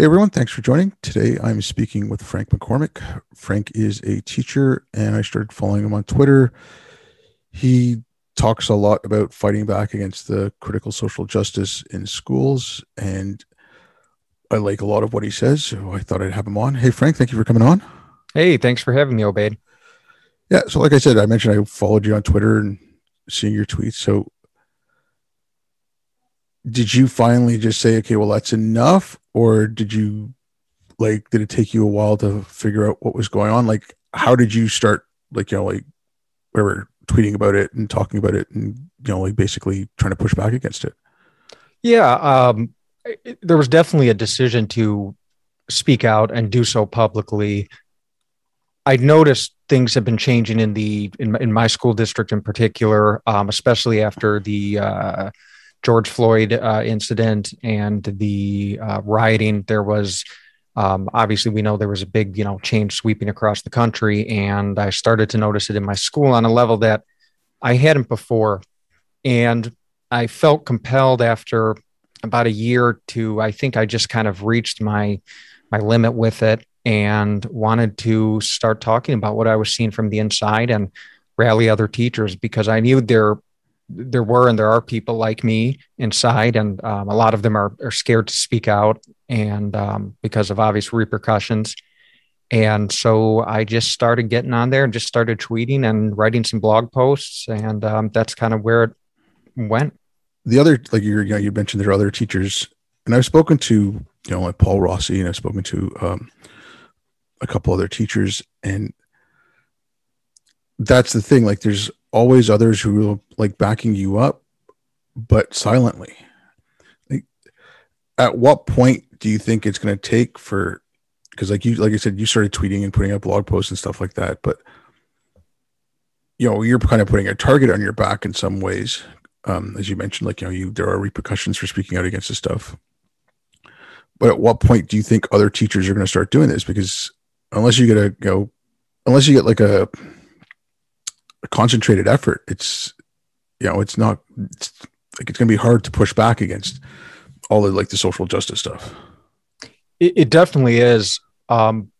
Hey everyone, thanks for joining. Today I'm speaking with Frank McCormick. Frank is a teacher and I started following him on Twitter. He talks a lot about fighting back against the critical social justice in schools and I like a lot of what he says, so I thought I'd have him on. Hey Frank, thank you for coming on. Hey, thanks for having me, Obaid. Yeah, so like I said, I mentioned I followed you on Twitter and seeing your tweets. So did you finally just say, okay, well, that's enough? Or did you like, did it take you a while to figure out what was going on? Like, how did you start, like, you know, like, whatever, tweeting about it and talking about it and, you know, like basically trying to push back against it? Yeah. Um, it, there was definitely a decision to speak out and do so publicly. I noticed things have been changing in the in, in my school district in particular, um, especially after the uh, George Floyd uh, incident and the uh, rioting, there was um, obviously we know there was a big you know change sweeping across the country, and I started to notice it in my school on a level that I hadn't before, and I felt compelled after about a year to I think I just kind of reached my my limit with it and wanted to start talking about what I was seeing from the inside and rally other teachers because I knew there there were and there are people like me inside, and um, a lot of them are, are scared to speak out, and um, because of obvious repercussions. And so I just started getting on there and just started tweeting and writing some blog posts, and um, that's kind of where it went. The other, like you, you mentioned there are other teachers, and I've spoken to you know like Paul Rossi, and I've spoken to um, a couple other teachers, and that's the thing. Like, there's always others who are like backing you up, but silently. Like, at what point do you think it's going to take for? Because, like you, like I said, you started tweeting and putting up blog posts and stuff like that, but you know, you're kind of putting a target on your back in some ways. Um, as you mentioned, like you know, you there are repercussions for speaking out against this stuff. But at what point do you think other teachers are going to start doing this? Because unless you get a you know, unless you get like a a concentrated effort, it's you know, it's not it's like it's going to be hard to push back against all the like the social justice stuff. It, it definitely is. Um,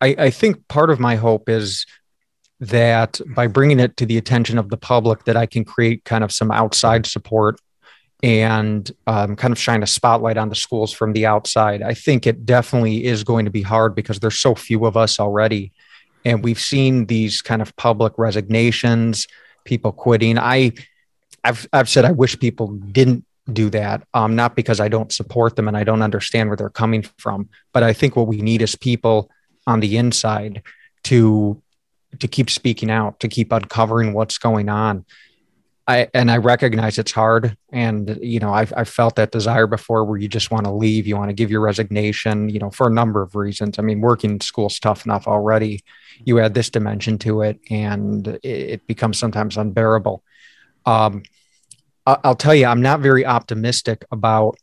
I, I think part of my hope is that by bringing it to the attention of the public, that I can create kind of some outside support and um, kind of shine a spotlight on the schools from the outside. I think it definitely is going to be hard because there's so few of us already and we've seen these kind of public resignations, people quitting. I, I've I've said I wish people didn't do that, um, not because I don't support them and I don't understand where they're coming from, but I think what we need is people on the inside to to keep speaking out, to keep uncovering what's going on. I, and I recognize it's hard. And, you know, I've, I've felt that desire before where you just want to leave, you want to give your resignation, you know, for a number of reasons. I mean, working in school's tough enough already. You add this dimension to it and it, it becomes sometimes unbearable. Um, I'll tell you, I'm not very optimistic about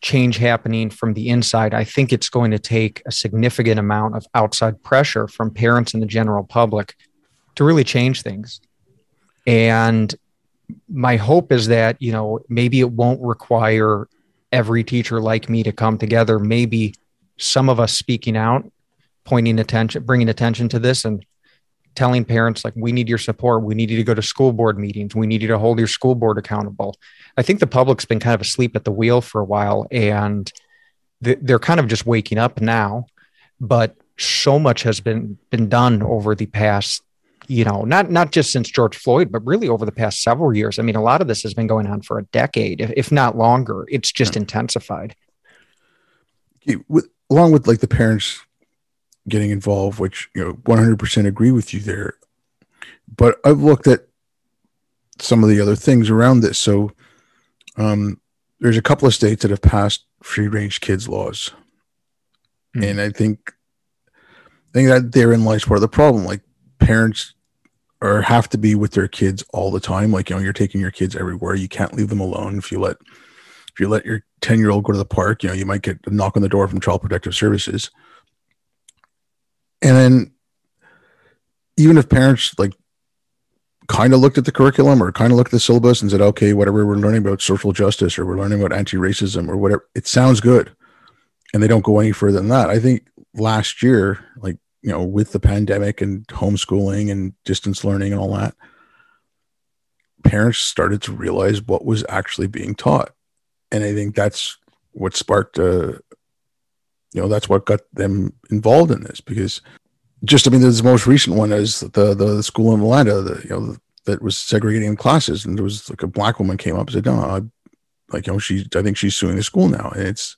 change happening from the inside. I think it's going to take a significant amount of outside pressure from parents and the general public to really change things. And my hope is that you know maybe it won't require every teacher like me to come together. Maybe some of us speaking out pointing attention bringing attention to this and telling parents like we need your support. We need you to go to school board meetings. We need you to hold your school board accountable. I think the public's been kind of asleep at the wheel for a while and they're kind of just waking up now but so much has been been done over the past you know, not not just since George Floyd, but really over the past several years. I mean, a lot of this has been going on for a decade, if, not longer. It's just yeah. intensified. With, along with like the parents getting involved, which you know, one hundred percent agree with you there. But I've looked at some of the other things around this. So, um, there's a couple of states that have passed free range kids laws, mm-hmm. and I think I think that therein lies part of the problem. Like parents or have to be with their kids all the time. Like, you know, you're taking your kids everywhere. You can't leave them alone. If you let, if you let your 10 year old go to the park, you know, you might get a knock on the door from child protective services. And then even if parents like kind of looked at the curriculum or kind of looked at the syllabus and said, okay, whatever we're learning about social justice or we're learning about anti-racism or whatever, it sounds good. and they don't go any further than that. I think last year, like you know, with the pandemic and homeschooling and distance learning and all that, parents started to realize what was actually being taught, and I think that's what sparked uh, you know, that's what got them involved in this because just I mean, the most recent one is the the school in Atlanta, the you know that was segregating classes, and there was like a black woman came up and said, "No, I, like you know, she I think she's suing the school now," and it's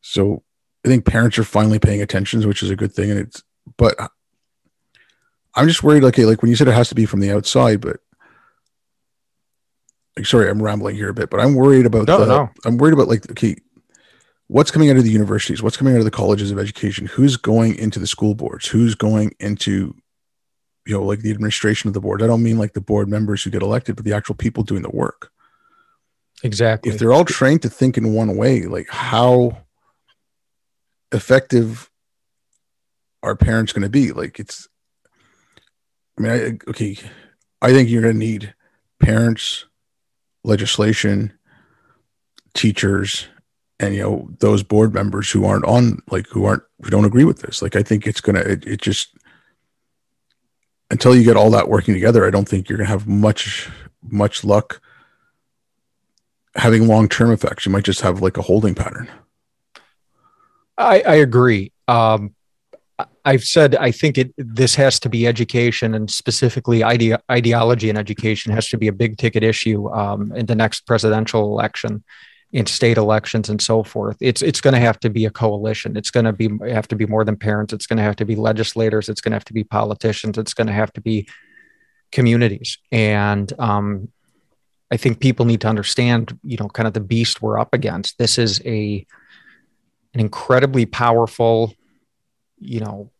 so I think parents are finally paying attention, which is a good thing, and it's but I'm just worried, like like when you said it has to be from the outside, but like, sorry, I'm rambling here a bit, but I'm worried about no, the, no. I'm worried about like okay, what's coming out of the universities, what's coming out of the colleges of education, who's going into the school boards, who's going into, you know, like the administration of the board. I don't mean like the board members who get elected, but the actual people doing the work. Exactly. If they're all trained to think in one way, like how effective are parents going to be? Like it's, I mean, I, okay, I think you're going to need parents, legislation, teachers, and you know those board members who aren't on like who aren't who don't agree with this. Like i think it's gonna it, it just until you get all that working together i don't think you're gonna have much much luck having long-term effects. You might just have like a holding pattern i i agree um I've said I think it this has to be education and specifically ide- ideology and education has to be a big ticket issue um, in the next presidential election in state elections and so forth. It's it's going to have to be a coalition. It's going to be have to be more than parents. It's going to have to be legislators. It's going to have to be politicians. It's going to have to be communities. And um, I think people need to understand, you know, kind of the beast we're up against. This is a an incredibly powerful, you know,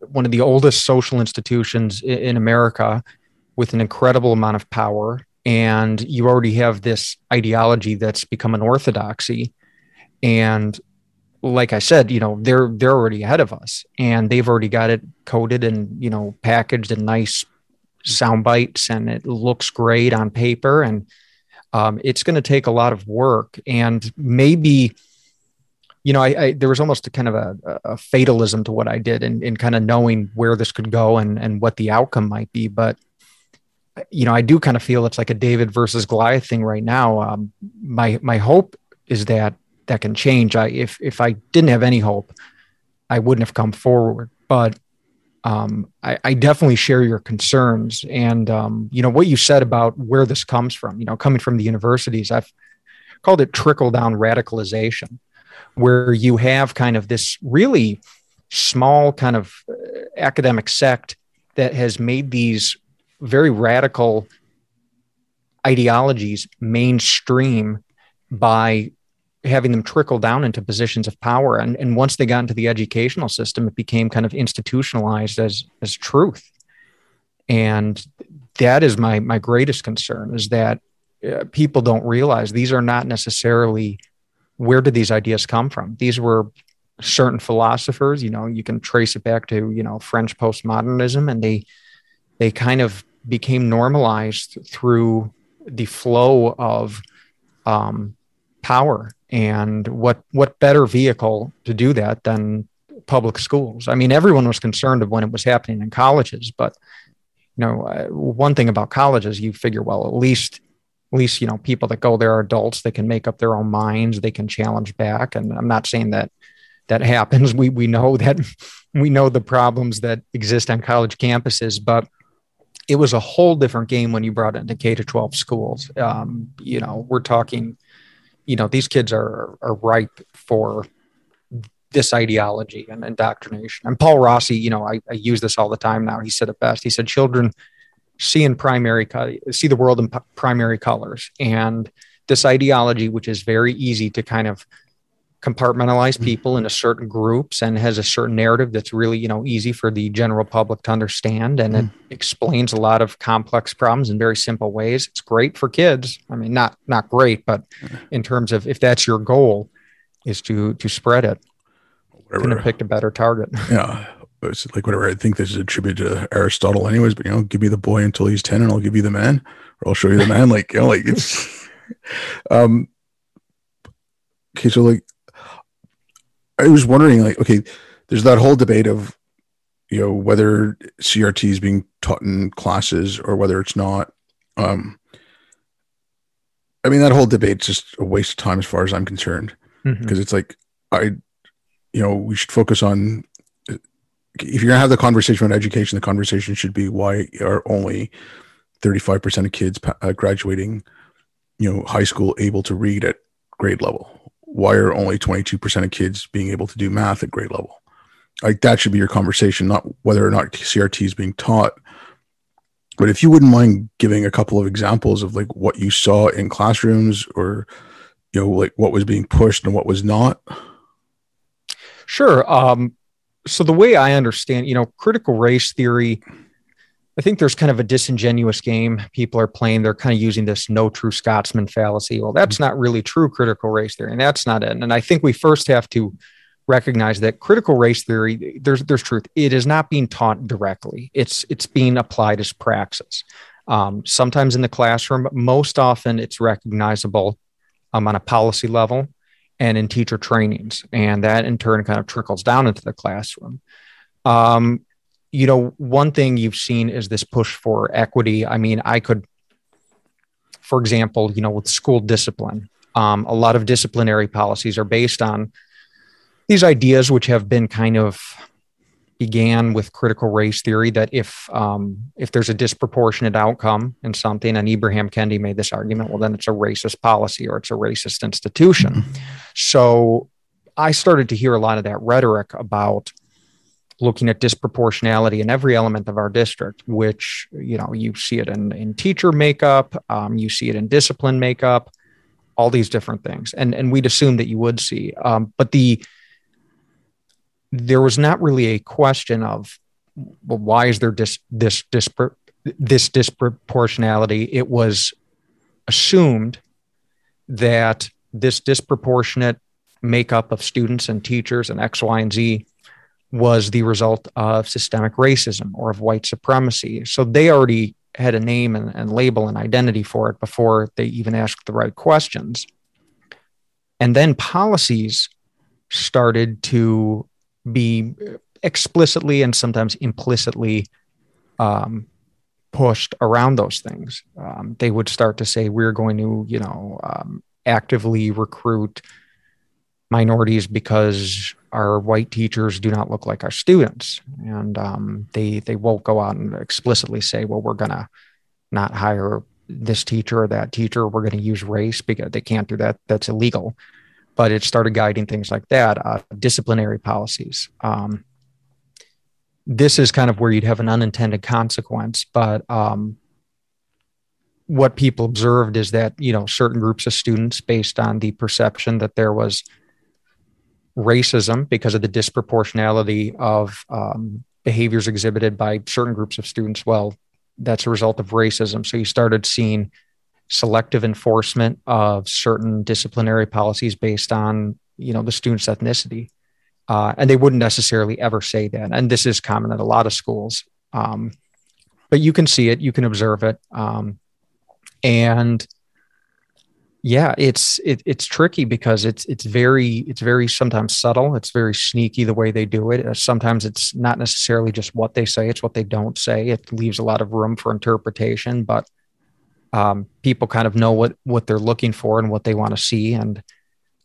one of the oldest social institutions in America with an incredible amount of power. And you already have this ideology that's become an orthodoxy. And like i said you know they're they're already ahead of us. And they've already got it coded and you know packaged in nice sound bites. And it looks great on paper. And um, it's going to take a lot of work. And maybe you know I, I there was almost a kind of a, a fatalism to what i did in, in kind of knowing where this could go and and what the outcome might be but you know, I do kind of feel it's like a David versus Goliath thing right now. Um, my my hope is that that can change. I if if I didn't have any hope, I wouldn't have come forward. But um, I, I, definitely share your concerns, and um, you know what you said about where this comes from. You know, coming from the universities, I've called it trickle down radicalization, where you have kind of this really small kind of uh, academic sect that has made these very radical ideologies mainstream by having them trickle down into positions of power. And, and once they got into the educational system, it became kind of institutionalized as, as truth. And that is my, my greatest concern is that uh, people don't realize these are not necessarily where did these ideas come from? These were certain philosophers, you know, you can trace it back to, you know, French postmodernism and they, they kind of became normalized through the flow of um, power. And what what better vehicle to do that than public schools? I mean, everyone was concerned of when it was happening in colleges, but you know, uh, one thing about colleges, you figure, well, at least at least you know people that go there are adults they can make up their own minds they can challenge back and i'm not saying that that happens we we know that we know the problems that exist on college campuses but it was a whole different game when you brought into K to 12 schools. Um, you know, we're talking, you know, these kids are, are ripe for this ideology and indoctrination. And Paul Rossi, you know, I, I use this all the time now. He said it best. He said, children see in primary, see the world in p- primary colors. And this ideology, which is very easy to kind of compartmentalize mm-hmm. people into certain groups and has a certain narrative that's really you know easy for the general public to understand and mm. it mm-hmm. explains a lot of complex problems in very simple ways it's great for kids i mean not not great but in terms of if that's your goal is to to spread it whatever. couldn't have picked a better target yeah it's like whatever i think this is a tribute to aristotle anyways but you know give me the boy until he's 10 and i'll give you the man or i'll show you the man like you know like it's um okay so like I was wondering, like, okay, there's that whole debate of, you know, whether CRT is being taught in classes or whether it's not. Um, I mean, that whole debate's just a waste of time as far as I'm concerned, because mm-hmm. it's like I, you know, we should focus on. If you're gonna have the conversation on education, the conversation should be why are only 35% of kids uh, graduating, you know, high school able to read at grade level? Why are only 22% of kids being able to do math at grade level? Like that should be your conversation, not whether or not CRT is being taught. But if you wouldn't mind giving a couple of examples of like what you saw in classrooms or, you know, like what was being pushed and what was not. Sure. Um, so the way I understand, you know, critical race theory I think there's kind of a disingenuous game people are playing. They're kind of using this no true Scotsman fallacy. Well, that's not really true critical race theory, and that's not it. And I think we first have to recognize that critical race theory, there's there's truth. It is not being taught directly. It's it's being applied as praxis. Um, sometimes in the classroom, most often it's recognizable um, on a policy level and in teacher trainings, and that in turn kind of trickles down into the classroom. Um, you know, one thing you've seen is this push for equity. I mean, I could, for example, you know, with school discipline, um, a lot of disciplinary policies are based on these ideas, which have been kind of began with critical race theory that if um, if there's a disproportionate outcome in something, and Ibram Kendi made this argument, well, then it's a racist policy or it's a racist institution. Mm-hmm. So I started to hear a lot of that rhetoric about looking at disproportionality in every element of our district, which, you know, you see it in, in teacher makeup, um, you see it in discipline makeup, all these different things. And, and we'd assume that you would see. Um, but the, there was not really a question of, well, why is there this, this, this, this disproportionality? It was assumed that this disproportionate makeup of students and teachers and X, Y, and Z was the result of systemic racism or of white supremacy. So they already had a name and, and, label and identity for it before they even asked the right questions. And then policies started to be explicitly and sometimes implicitly um, pushed around those things. Um, they would start to say, we're going to, you know, um, actively recruit minorities because our white teachers do not look like our students, and um, they they won't go out and explicitly say, well, we're gonna not hire this teacher or that teacher. We're going to use race because they can't do that. That's illegal. But it started guiding things like that, uh, disciplinary policies. Um, this is kind of where you'd have an unintended consequence, but um, what people observed is that you know certain groups of students, based on the perception that there was racism because of the disproportionality of um, behaviors exhibited by certain groups of students. Well, that's a result of racism. So you started seeing selective enforcement of certain disciplinary policies based on you know the student's ethnicity, uh, and they wouldn't necessarily ever say that. And this is common at a lot of schools. Um, but you can see it, you can observe it, um, and yeah it's it, it's tricky because it's it's very it's very sometimes subtle. It's very sneaky the way they do it. Uh, sometimes it's not necessarily just what they say. It's what they don't say. It leaves a lot of room for interpretation. But um, people kind of know what what they're looking for and what they want to see and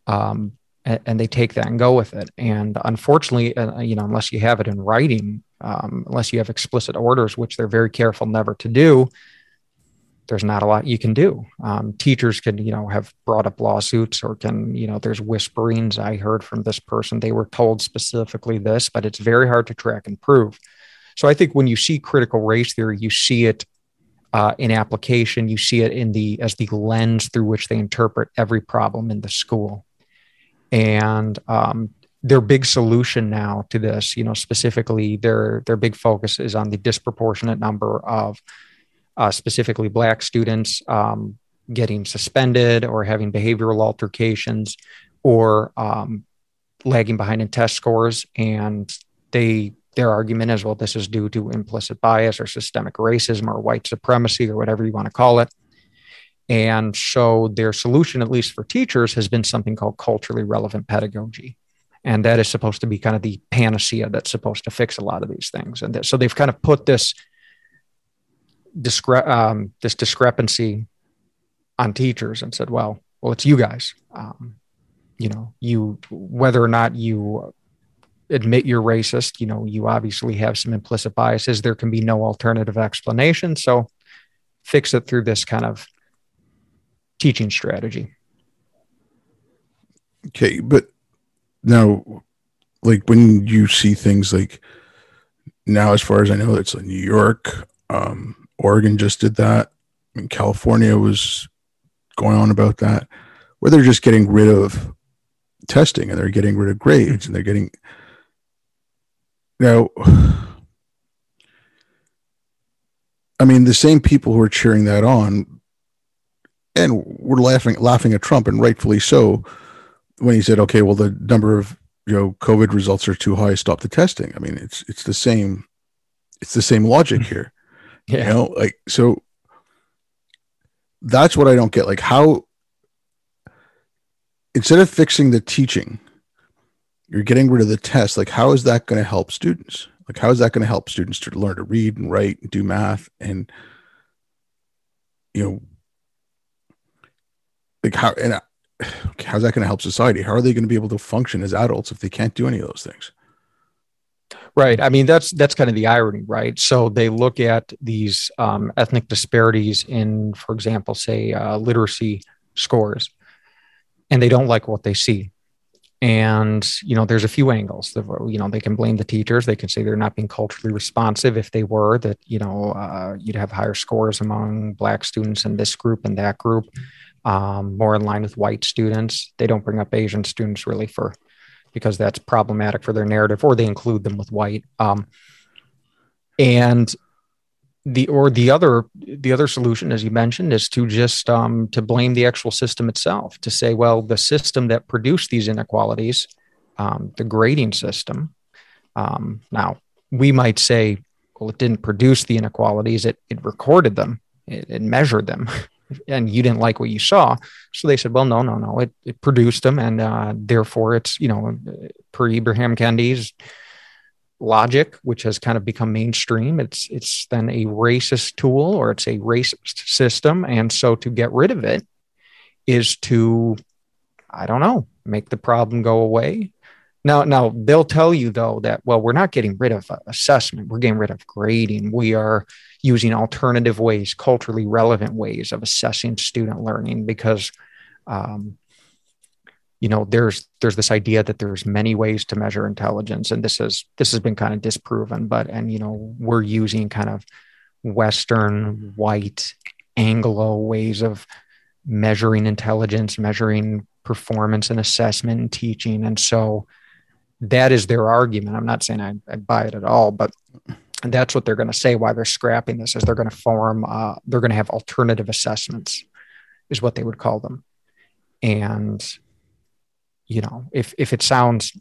um, and, and, they take that and go with it and unfortunately uh, you know unless you have it in writing um, unless you have explicit orders which they're very careful never to do there's not a lot you can do. Um, teachers can, you know, have brought up lawsuits or can, you know, there's whisperings. I heard from this person, they were told specifically this, but it's very hard to track and prove. So I think when you see critical race theory, you see it uh, in application, you see it in the as the lens through which they interpret every problem in the school. And um, their big solution now to this, you know, specifically their their big focus is on the disproportionate number of uh, specifically Black students um, getting suspended or having behavioral altercations or um, lagging behind in test scores. And they their argument is, well, this is due to implicit bias or systemic racism or white supremacy or whatever you want to call it. And so their solution, at least for teachers, has been something called culturally relevant pedagogy. and that is supposed to be kind of the panacea that's supposed to fix a lot of these things. And so they've kind of put this discre- um, this discrepancy on teachers and said, well, well, it's you guys. Um, you know, you whether or not you admit you're racist, you know, you obviously have some implicit biases. There can be no alternative explanation. So fix it through this kind of teaching strategy. Okay, but now, like when you see things like now, as far as I know, it's like New York, um, Oregon just did that. Mean, California was going on about that, where they're just getting rid of testing and they're getting rid of grades and they're getting now. I mean, the same people who are cheering that on, and we're laughing laughing at Trump, and rightfully so, when he said, "Okay, well, the number of you know COVID results are too high, stop the testing." I mean, it's it's the same, it's the same logic here. Yeah. You know, like so. That's what I don't get. Like how instead of fixing the teaching, you're getting rid of the test. Like how is that going to help students? Like how is that going to help students to learn to read and write and do math and you know like how and how's that going to help society? How are they going to be able to function as adults if they can't do any of those things? Right. I mean, that's that's kind of the irony, right? So they look at these um, ethnic disparities in, for example, say uh, literacy scores, and they don't like what they see. And you know, there's a few angles. You know, they can blame the teachers. They can say they're not being culturally responsive. If they were, that you know, uh, you'd have higher scores among Black students in this group and that group um, more in line with white students. They don't bring up Asian students really for because that's problematic for their narrative, or they include them with white. Um, and the or the other the other solution, as you mentioned, is to just um, to blame the actual system itself. To say, well, the system that produced these inequalities, um, the grading system. Um, now we might say, well, it didn't produce the inequalities; it it recorded them, it, it measured them. and you didn't like what you saw. So they said, well, no, no, no, it, it produced them. And uh, therefore it's, you know, per Ibram Kendi's logic, which has kind of become mainstream, it's, it's then a racist tool or it's a racist system. And so to get rid of it is to, I don't know, make the problem go away. Now, now they'll tell you though that well, we're not getting rid of assessment; we're getting rid of grading. We are using alternative ways, culturally relevant ways of assessing student learning because um, you know there's there's this idea that there's many ways to measure intelligence and this has this has been kind of disproven but and you know we're using kind of western white anglo ways of measuring intelligence measuring performance and assessment and teaching and so that is their argument. I'm not saying i, I buy it at all but that's what they're going to say why they're scrapping this is they're going to form uh, they're going to have alternative assessments is what they would call them. And you know if if it sounds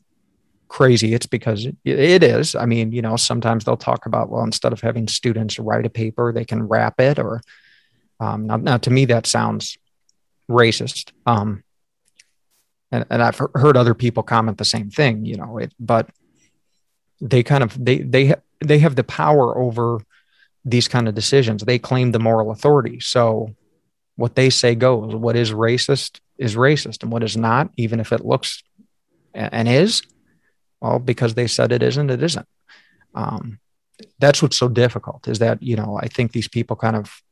crazy it's because it, it is i mean you know sometimes they'll talk about well instead of having students write a paper they can wrap it or um, now, now to me that sounds racist um, and, and i've heard other people comment the same thing you know it but they kind of they they they have the power over these kind of decisions. They claim the moral authority. So what they say goes. What is racist is racist, and what is not, even if it looks and is, well, because they said it isn't, it isn't. Um, that's what's so difficult is that you know I think these people kind of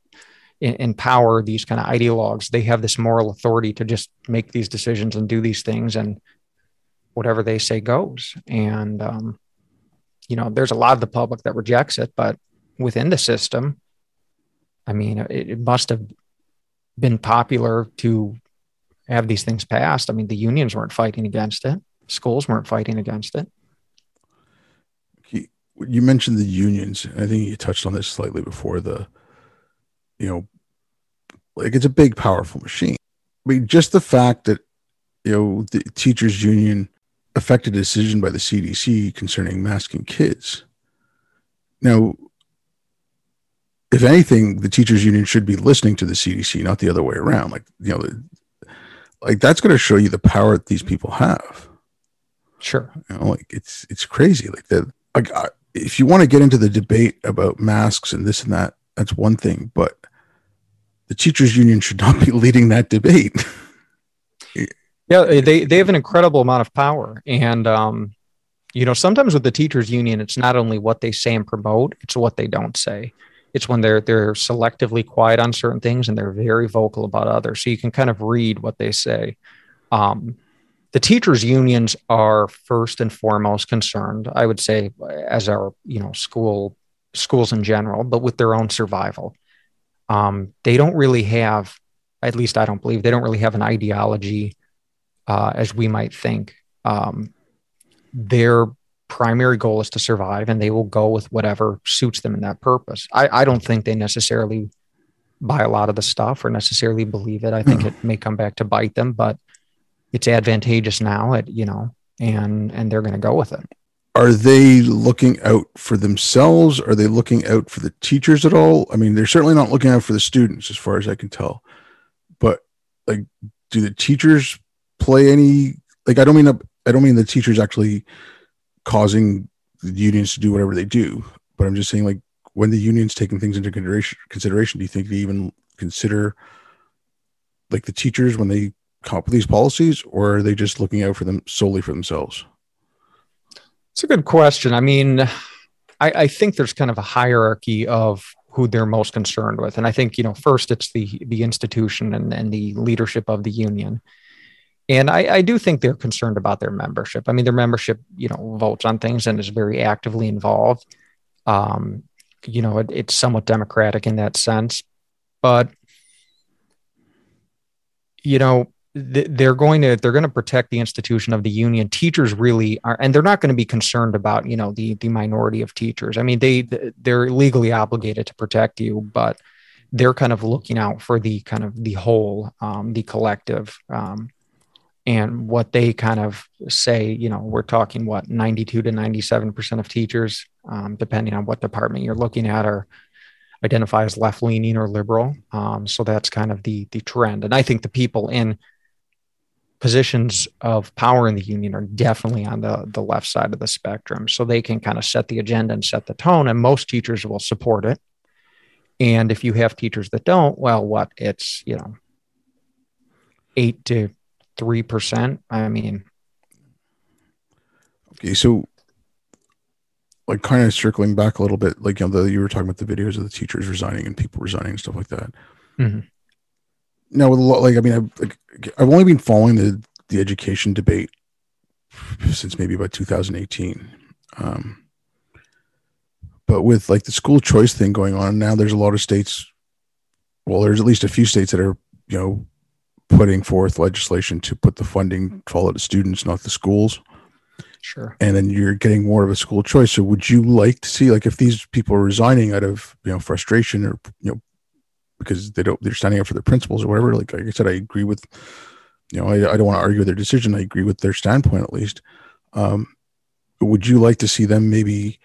empower these kind of ideologues. They have this moral authority to just make these decisions and do these things, and whatever they say goes. And um, you know, there's a lot of the public that rejects it, but within the system, I mean, it, it must have been popular to have these things passed. I mean, the unions weren't fighting against it, schools weren't fighting against it. You mentioned the unions. I think you touched on this slightly before the, you know, like it's a big, powerful machine. I mean, just the fact that, you know, the teachers' union affected a decision by the CDC concerning masking kids. Now, if anything, the teachers union should be listening to the CDC, not the other way around. Like, you know, like that's going to show you the power that these people have. Sure. You know, like it's it's crazy. Like that. Like I, if you want to get into the debate about masks and this and that, that's one thing. But the teachers union should not be leading that debate. yeah, they they have an incredible amount of power, and um, you know, sometimes with the teachers union, it's not only what they say and promote; it's what they don't say. It's when they're they're selectively quiet on certain things and they're very vocal about others. So you can kind of read what they say. Um, the teachers unions are first and foremost concerned, I would say, as our you know school schools in general, but with their own survival. Um, they don't really have, at least I don't believe, they don't really have an ideology uh, as we might think. Um, their primary goal is to survive, and they will go with whatever suits them in that purpose. I, I don't think they necessarily buy a lot of the stuff or necessarily believe it. I think mm. it may come back to bite them, but it's advantageous now. At you know, and and they're going to go with it are they looking out for themselves? Are they looking out for the teachers at all? I mean, they're certainly not looking out for the students, as far as I can tell. But like, do the teachers play any? Like, I don't mean I don't mean the teachers actually causing the unions to do whatever they do, but I'm just saying like when the unions taking things into consideration, consideration, do you think they even consider like the teachers when they come up with these policies, or are they just looking out for them solely for themselves? It's a good question. I mean, I, I think there's kind of a hierarchy of who they're most concerned with. And I think, you know, first it's the the institution and, and the leadership of the union. And I, I do think they're concerned about their membership. I mean, their membership, you know, votes on things and is very actively involved. Um, you know, it, it's somewhat democratic in that sense. But, you know, they're going to they're going to protect the institution of the union teachers really are and they're not going to be concerned about you know the the minority of teachers i mean they they're legally obligated to protect you but they're kind of looking out for the kind of the whole um, the collective um, and what they kind of say you know we're talking what 92 to 97 percent of teachers um, depending on what department you're looking at are identify as left leaning or liberal um, so that's kind of the the trend and i think the people in positions of power in the union are definitely on the, the left side of the spectrum. So they can kind of set the agenda and set the tone, and most teachers will support it. And if you have teachers that don't, well, what? It's, you know, eight to 3%. I mean, okay. So, like, kind of circling back a little bit, like, you know, the, you were talking about the videos of the teachers resigning and people resigning and stuff like that. Mm-hmm now with a lot like i mean I've, like, I've only been following the the education debate since maybe about 2018 um, but with like the school choice thing going on now there's a lot of states well there's at least a few states that are you know putting forth legislation to put the funding to follow the students not the schools sure and then you're getting more of a school choice so would you like to see like if these people are resigning out of you know frustration or you know because they don't they're standing up for their principles or whatever. Like, like I said, I agree with you know I, I don't want to argue their decision. I agree with their standpoint at least. Um, would you like to see them maybe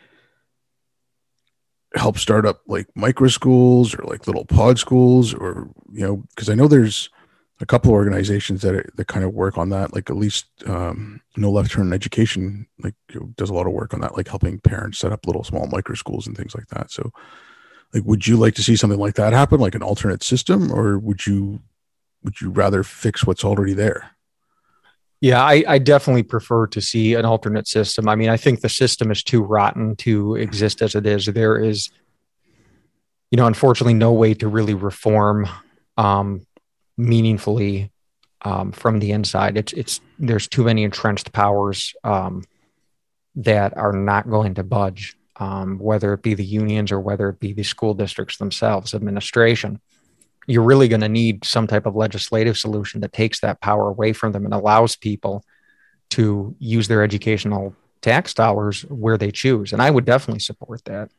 help start up like micro schools or like little pod schools or you know because I know there's a couple of organizations that that kind of work on that like at least um, no left turn education like does a lot of work on that like helping parents set up little small micro schools and things like that. So like would you like to see something like that happen like an alternate system or would you would you rather fix what's already there? Yeah I, I definitely prefer to see an alternate system. I mean i think the system is too rotten to exist as it is. There is you know unfortunately no way to really reform um, meaningfully um, from the inside it's it's there's too many entrenched powers um, that are not going to budge um, whether it be the unions or whether it be the school districts themselves, administration, you're really going to need some type of legislative solution that takes that power away from them and allows people to use their educational tax dollars where they choose. And I would definitely support that.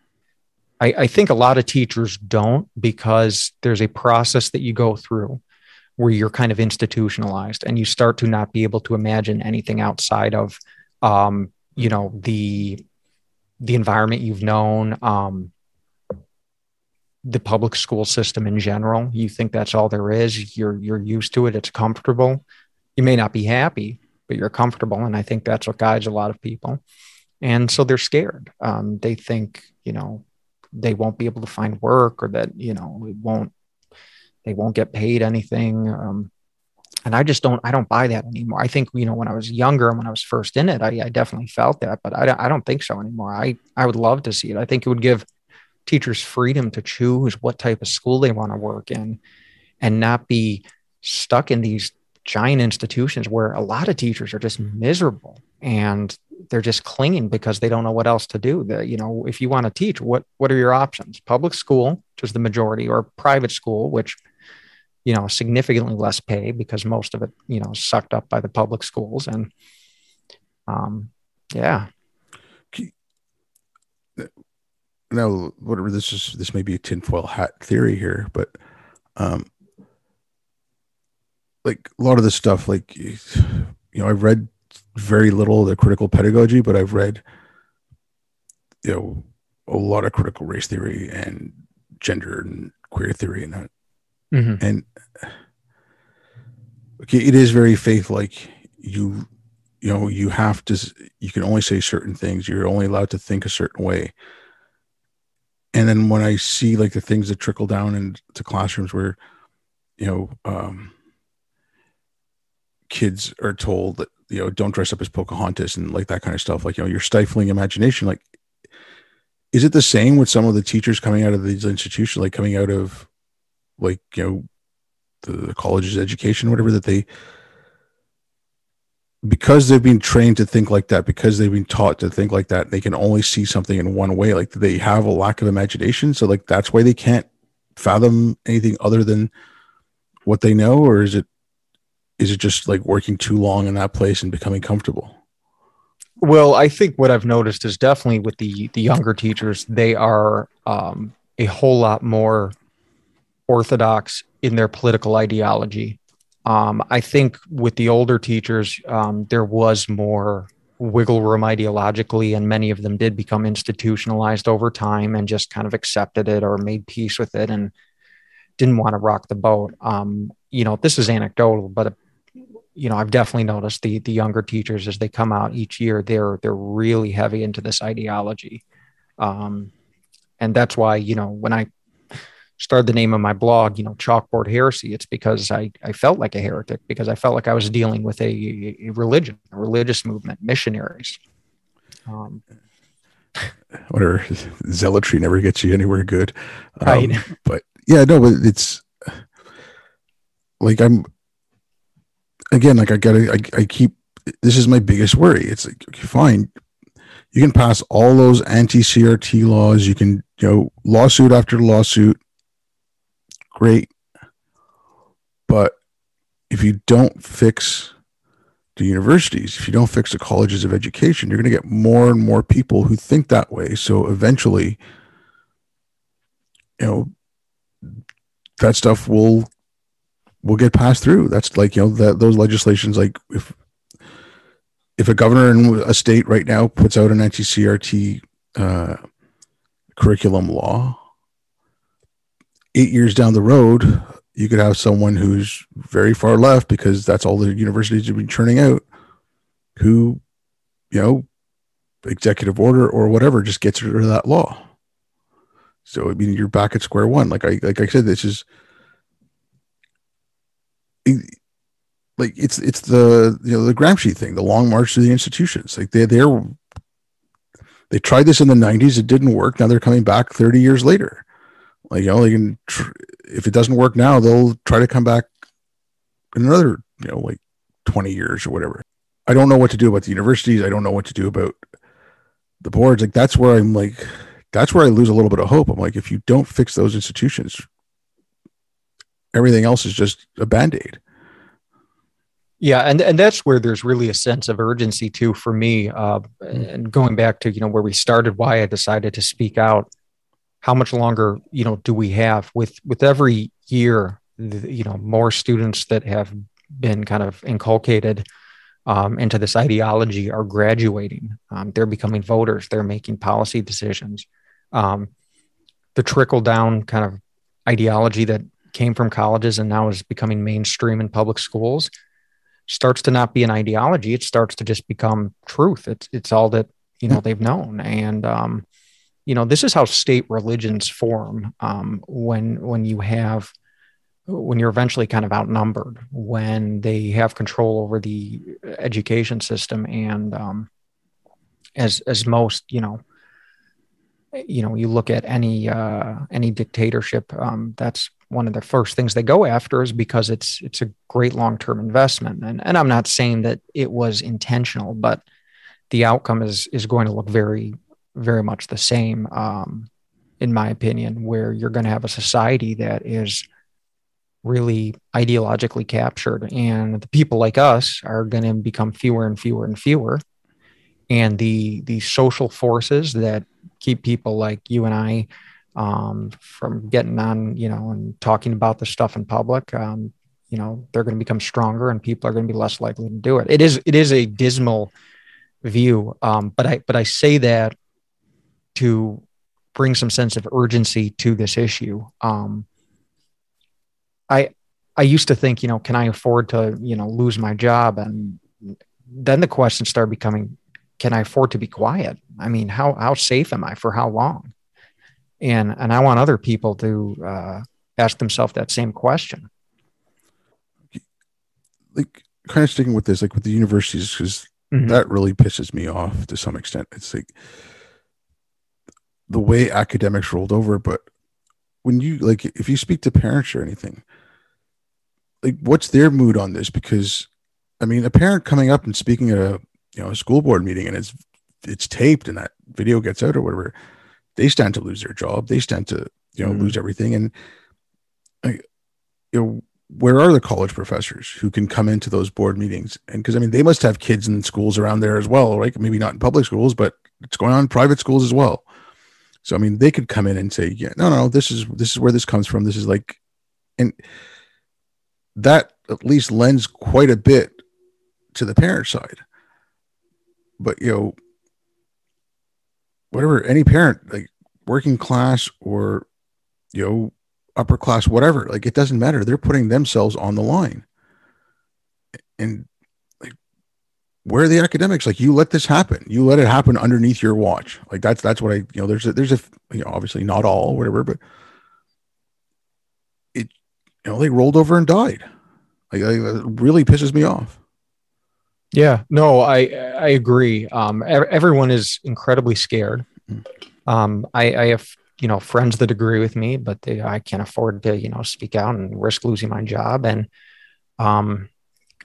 I, I think a lot of teachers don't because there's a process that you go through where you're kind of institutionalized and you start to not be able to imagine anything outside of um, you know the the environment you've known, um, the public school system in general. You think that's all there is. You're you're used to it. It's comfortable. You may not be happy, but you're comfortable. And I think that's what guides a lot of people. And so they're scared. Um, they think, you know, they won't be able to find work or that, you know, it won't, they won't get paid anything. Um, and I just don't, I don't buy that anymore. I think, you know, when I was younger and when I was first in it, I, I definitely felt that, but I, I don't think so anymore. I, I would love to see it. I think it would give teachers freedom to choose what type of school they want to work in and not be stuck in these giant institutions where a lot of teachers are just miserable and they're just clinging because they don't know what else to do. The, you know, if you want to teach, what what are your options? Public school, which is the majority, or private school, which you know significantly less pay because most of it you know sucked up by the public schools and um yeah. Now whatever this is this may be a tinfoil hat theory here but um like a lot of this stuff like you know i've read very little of the critical pedagogy but i've read you know a lot of critical race theory and gender and queer theory and that mm-hmm. and okay it is very faith like you you know you have to you can only say certain things you're only allowed to think a certain way and then when i see like the things that trickle down into classrooms where you know um kids are told that you know don't dress up as pocahontas and like that kind of stuff like you know you're stifling imagination like is it the same with some of the teachers coming out of these institutions like coming out of like you know the college's education whatever that they because they've been trained to think like that because they've been taught to think like that they can only see something in one way. Like they have a lack of imagination. So like that's why they can't fathom anything other than what they know or is it is it just like working too long in that place and becoming comfortable? Well i think what i've noticed is definitely with the the younger teachers they are um, a whole lot more orthodox in their political ideology. Um, i think with the older teachers um, there was more wiggle room ideologically and many of them did become institutionalized over time and just kind of accepted it or made peace with it and didn't want to rock the boat. Um, you know this is anecdotal but you know, I've definitely noticed the the younger teachers as they come out each year, they're they're really heavy into this ideology, um, and that's why you know when I started the name of my blog, you know, Chalkboard Heresy, it's because I I felt like a heretic because I felt like I was dealing with a, a religion, a religious movement, missionaries. Um, Whatever zealotry never gets you anywhere good, um, right? But yeah, no, but it's like I'm again, like I gotta, I, I keep, this is my biggest worry. It's like, okay, fine. You can pass all those anti CRT laws. You can, you know, lawsuit after lawsuit. Great. But if you don't fix the universities, if you don't fix the colleges of education, you're going to get more and more people who think that way. So eventually, you know, that stuff will will get passed through. That's like you know that those legislations. Like if if a governor in a state right now puts out an anti-CRT uh, curriculum law, eight years down the road, you could have someone who's very far left because that's all the universities have been churning out, who, you know, executive order or whatever just gets rid of that law. So I mean, you're back at square one. Like I like I said, this is like it's it's the you know the Gramsci thing, the long march to the institutions. Like they they're they tried this in the 90s it didn't work now they're coming back 30 years later like you know they can tr- if it doesn't work now they'll try to come back in another you know like 20 years or whatever. I don't know what to do about the universities. I don't know what to do about the boards. Like that's where i'm like that's where i lose a little bit of hope. I'm like if you don't fix those institutions everything else is just a band-aid. Yeah, and and that's where there's really a sense of urgency too for me. Uh, and going back to you know where we started, why I decided to speak out. How much longer you know do we have with with every year? You know, more students that have been kind of inculcated um, into this ideology are graduating. Um, they're becoming voters. They're making policy decisions. Um, the trickle down kind of ideology that came from colleges and now is becoming mainstream in public schools starts to not be an ideology. It starts to just become truth. It's it's all that you know they've known, and um, you know this is how state religions form um, when when you have when you're eventually kind of outnumbered, when they have control over the education system, and um, as as most you know you know you look at any uh, any dictatorship um, that's one of the first things they go after is because it's it's a great long-term investment. And and I'm not saying that it was intentional but the outcome is is going to look very very much the same um, in my opinion where you're going to have a society that is really ideologically captured and the people like us are going to become fewer and fewer and fewer and the the social forces that keep people like you and I um, from getting on, you know, and talking about the stuff in public. Um, you know, they're going to become stronger, and people are going to be less likely to do it. It is it is a dismal view, um, but I but I say that to bring some sense of urgency to this issue. Um, I I used to think, you know, can I afford to, you know, lose my job? And then the question started becoming, can I afford to be quiet? I mean, how how safe am I for how long? And and I want other people to uh, ask themselves that same question. Like kind of sticking with this, like with the universities, because mm-hmm. that really pisses me off to some extent. It's like the way academics rolled over, but when you like if you speak to parents or anything, like what's their mood on this? Because I mean, a parent coming up and speaking at a you know a school board meeting and it's it's taped and that video gets out or whatever, they stand to lose their job. They stand to you know mm-hmm. lose everything. And you know where are the college professors who can come into those board meetings? And because I mean they must have kids in schools around there as well, right? Maybe not in public schools, but it's going on in private schools as well. So I mean they could come in and say, yeah, no, no, this is this is where this comes from. This is like, and that at least lends quite a bit to the parent side. But you know whatever any parent like working class or you know upper class whatever like it doesn't matter. They're putting themselves on the line. And where are the academics like you let this happen you let it happen underneath your watch like that's that's what i you know there's a there's a you know obviously not all whatever but it you know they rolled over and died like, like it really pisses me off yeah, no, I I agree. Um, everyone is incredibly scared. Mm. Um, I, I have you know friends that agree with me, but they, I can't afford to you know speak out and risk losing my job. And um,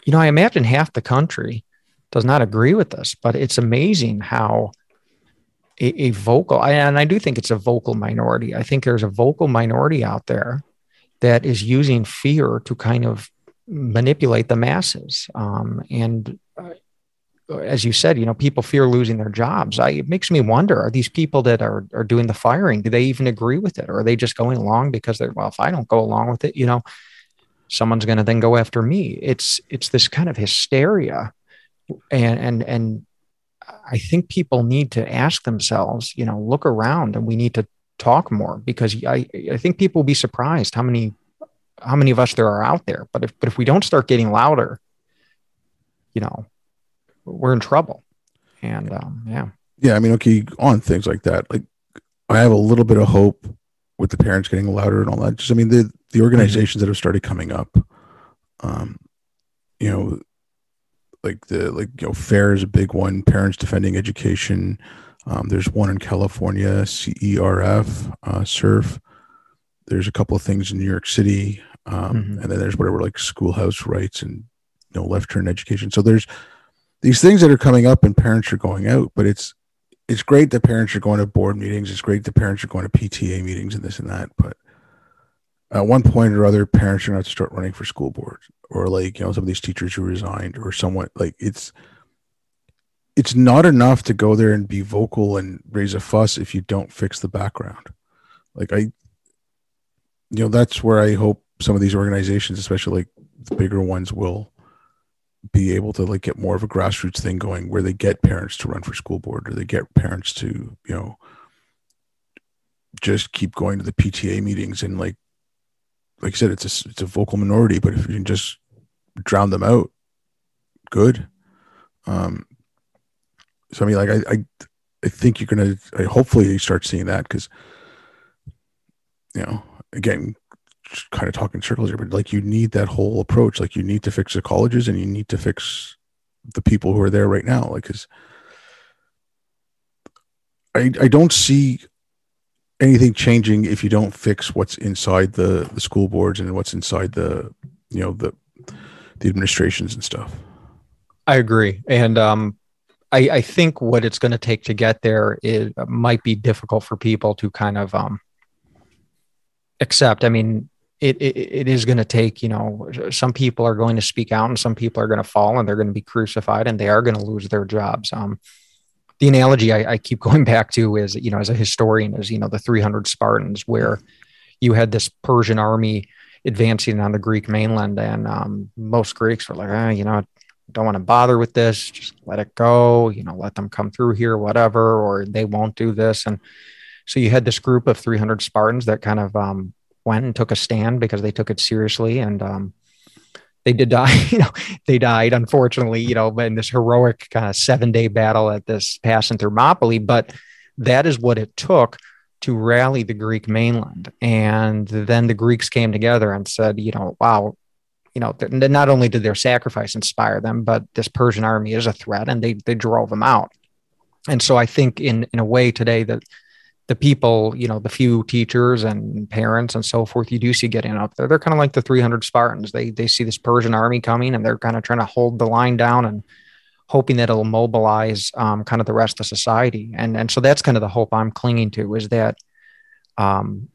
you know, I imagine half the country does not agree with this, but it's amazing how a, a vocal and I do think it's a vocal minority. I think there's a vocal minority out there that is using fear to kind of manipulate the masses. Um, and as you said, you know, people fear losing their jobs. I, it makes me wonder: Are these people that are are doing the firing? Do they even agree with it, or are they just going along because they're well? If I don't go along with it, you know, someone's going to then go after me. It's it's this kind of hysteria, and and and I think people need to ask themselves, you know, look around, and we need to talk more because I I think people will be surprised how many how many of us there are out there. But if but if we don't start getting louder, you know, we're in trouble. And um, yeah. Yeah. I mean, okay, on things like that, like I have a little bit of hope with the parents getting louder and all that. Just, I mean, the, the organizations mm-hmm. that have started coming up, um, you know, like the, like, you know, FAIR is a big one, Parents Defending Education. Um, there's one in California, CERF, uh, SURF. There's a couple of things in New York City. Um, mm-hmm. And then there's whatever like schoolhouse rights and, you know, left turn education. So there's, these things that are coming up and parents are going out, but it's it's great that parents are going to board meetings. It's great that parents are going to PTA meetings and this and that. But at one point or other, parents are going to, to start running for school board, or like, you know, some of these teachers who resigned or somewhat like it's, it's not enough to go there and be vocal and raise a fuss if you don't fix the background. Like I, you know, that's where I hope some of these organizations, especially like the bigger ones will, be able to like get more of a grassroots thing going where they get parents to run for school board or they get parents to you know just keep going to the PTA meetings and like like I said it's a it's a vocal minority but if you can just drown them out good. Um, so I mean, like I, I, I think you're gonna. I, hopefully, you start seeing that because, you know, again, kind of talking circles here, but like you need that whole approach. Like you need to fix the colleges, and you need to fix the people who are there right now. Like, because I, I don't see anything changing if you don't fix what's inside the the school boards and what's inside the you know the the administrations and stuff. I agree, and um, I, I think what it's going to take to get there is might be difficult for people to kind of um, accept. I mean, it, it, it is going to take, you know, some people are going to speak out and some people are going to fall and they're going to be crucified and they are going to lose their jobs. Um, the analogy I, I, keep going back to is, you know, as a historian, is, you know, the 300 Spartans, where you had this Persian army advancing on the Greek mainland. And um, most Greeks were like, ah, you know, don't want to bother with this. Just let it go, you know, let them come through here, whatever, or they won't do this. And so you had this group of 300 Spartans that kind of um, went and took a stand because they took it seriously. And um, they did die. You know, they died unfortunately. You know, in this heroic uh, kind of seven day battle at this pass in Thermopylae. But that is what it took to rally the Greek mainland. And then the Greeks came together and said, you know, wow, you know, not only did their sacrifice inspire them, but this Persian army is a threat, and they they drove them out. And so I think in in a way today that the people, you know, the few teachers and parents and so forth, you do see getting up there. They're kind of like the 300 Spartans. They they see this Persian army coming, and they're kind of trying to hold the line down and hoping that it'll mobilize um, kind of the rest of society. And and so that's kind of the hope I'm clinging to is that um,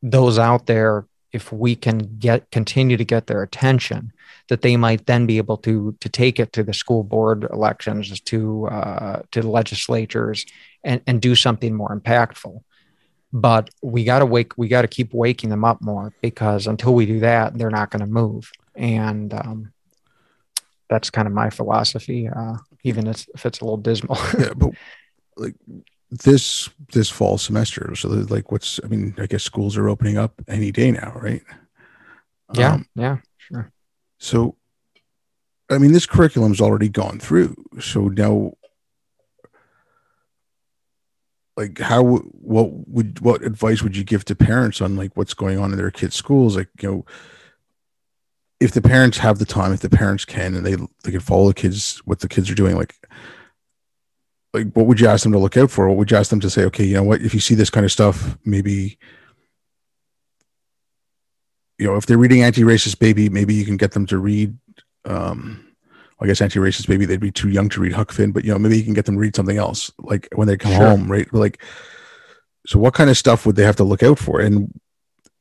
those out there, if we can get continue to get their attention, that they might then be able to to take it to the school board elections, to uh, to the legislatures, and, and do something more impactful. But we got to wake, we got to keep waking them up more because until we do that, they're not going to move. And um, that's kind of my philosophy, uh, even if it's a little dismal. yeah, but like this this fall semester, so like what's I mean, I guess schools are opening up any day now, right? Yeah, um, yeah, sure. So, I mean, this curriculum's already gone through. So now like how what would what advice would you give to parents on like what's going on in their kids schools like you know if the parents have the time if the parents can and they they can follow the kids what the kids are doing like like what would you ask them to look out for what would you ask them to say okay you know what if you see this kind of stuff maybe you know if they're reading anti-racist baby maybe you can get them to read um I guess anti-racist maybe they'd be too young to read Huck Finn, but you know maybe you can get them to read something else like when they come sure. home, right? Like, so what kind of stuff would they have to look out for, and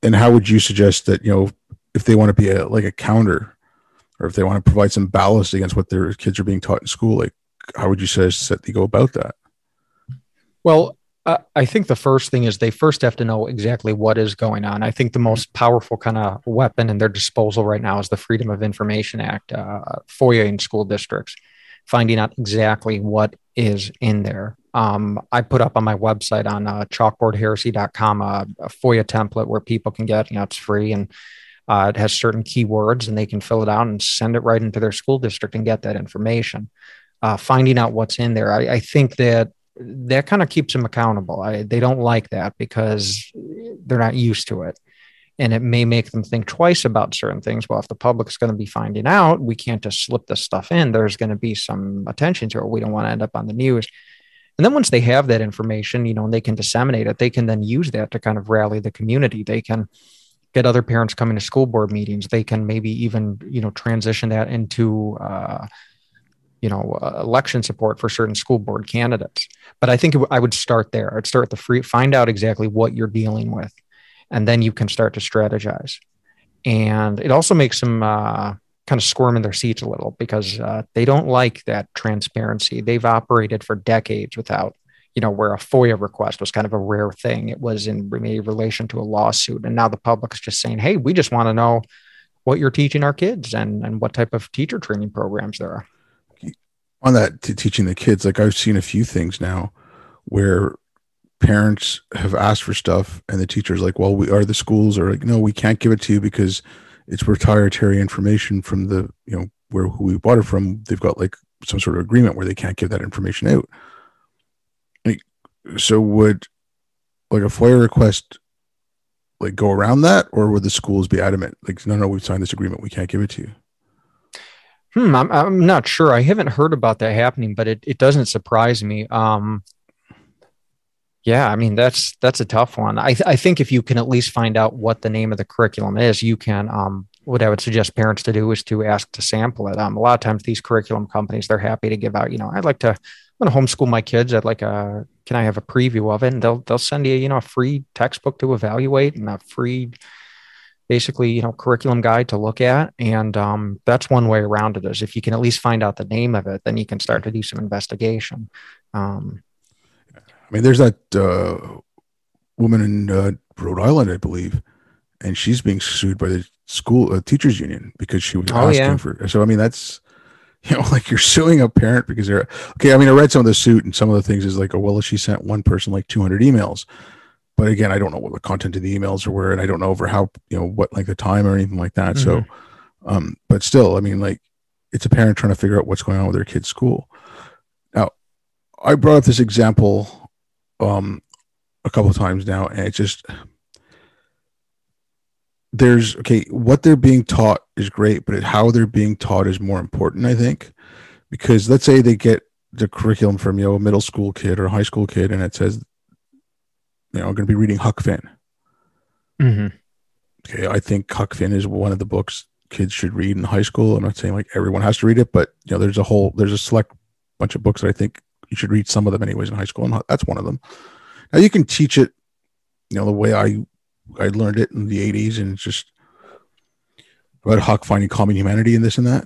and how would you suggest that you know if they want to be a like a counter, or if they want to provide some ballast against what their kids are being taught in school, like how would you suggest they go about that? Well, I think the first thing is they first have to know exactly what is going on. I think the most powerful kind of weapon in their disposal right now is the Freedom of Information Act, uh, FOIA in school districts, finding out exactly what is in there. Um, I put up on my website on uh, chalkboardheresy.com a, a FOIA template where people can get, you know, it's free and uh, it has certain keywords and they can fill it out and send it right into their school district and get that information. Uh, finding out what's in there. I, I think that that kind of keeps them accountable. I, they don't like that because they're not used to it. And it may make them think twice about certain things. Well, if the public's going to be finding out, we can't just slip this stuff in. There's going to be some attention to it. We don't want to end up on the news. And then once they have that information, you know, and they can disseminate it, they can then use that to kind of rally the community. They can get other parents coming to school board meetings. They can maybe even, you know, transition that into, uh, you know uh, election support for certain school board candidates. But i think i would start there. I'd start the free find out exactly what you're dealing with and then you can start to strategize. And it also makes them uh, kind of squirm in their seats a little because uh, they don't like that transparency. They've operated for decades without you know where a foia request was kind of a rare thing. It was in relation to a lawsuit and now the public's just saying hey we just want to know what you're teaching our kids and, and what type of teacher training programs there are on that teaching the kids, like I've seen a few things now where parents have asked for stuff and the teacher's like, well, we are the schools are like, no, we can't give it to you because it's proprietary information from the, you know, where who we bought it from, they've got like some sort of agreement where they can't give that information out. Like, so would like a FOIA request like go around that, or would the schools be adamant like, no, no, we've signed this agreement, we can't give it to you? Hmm, I'm, I'm not sure. I haven't heard about that happening, but it, it doesn't surprise me. Um, yeah, I mean that's that's a tough one. I th- I think if you can at least find out what the name of the curriculum is, you can. Um, what I would suggest parents to do is to ask to sample it. Um, a lot of times these curriculum companies they're happy to give out. You know, I'd like to. I'm going to homeschool my kids. I'd like a. Can I have a preview of it? And they'll they'll send you you know a free textbook to evaluate and a free basically you know curriculum guide to look at and um, that's one way around it is if you can at least find out the name of it then you can start to do some investigation um, i mean there's that uh, woman in uh, rhode island i believe and she's being sued by the school uh, teachers union because she was oh, asking yeah. for so i mean that's you know like you're suing a parent because they're okay i mean i read some of the suit and some of the things is like oh well she sent one person like 200 emails but again, I don't know what the content of the emails were, and I don't know over how you know what like the time or anything like that. Mm-hmm. So, um, but still, I mean, like it's a parent trying to figure out what's going on with their kid's school. Now, I brought up this example um, a couple of times now, and it just there's okay, what they're being taught is great, but how they're being taught is more important, I think, because let's say they get the curriculum from you know a middle school kid or a high school kid, and it says you know, I'm going to be reading Huck Finn. Mm-hmm. Okay, I think Huck Finn is one of the books kids should read in high school. I'm not saying like everyone has to read it, but you know, there's a whole there's a select bunch of books that I think you should read some of them anyways in high school, and that's one of them. Now you can teach it, you know, the way I I learned it in the '80s, and it's just about Huck finding common humanity and this and that.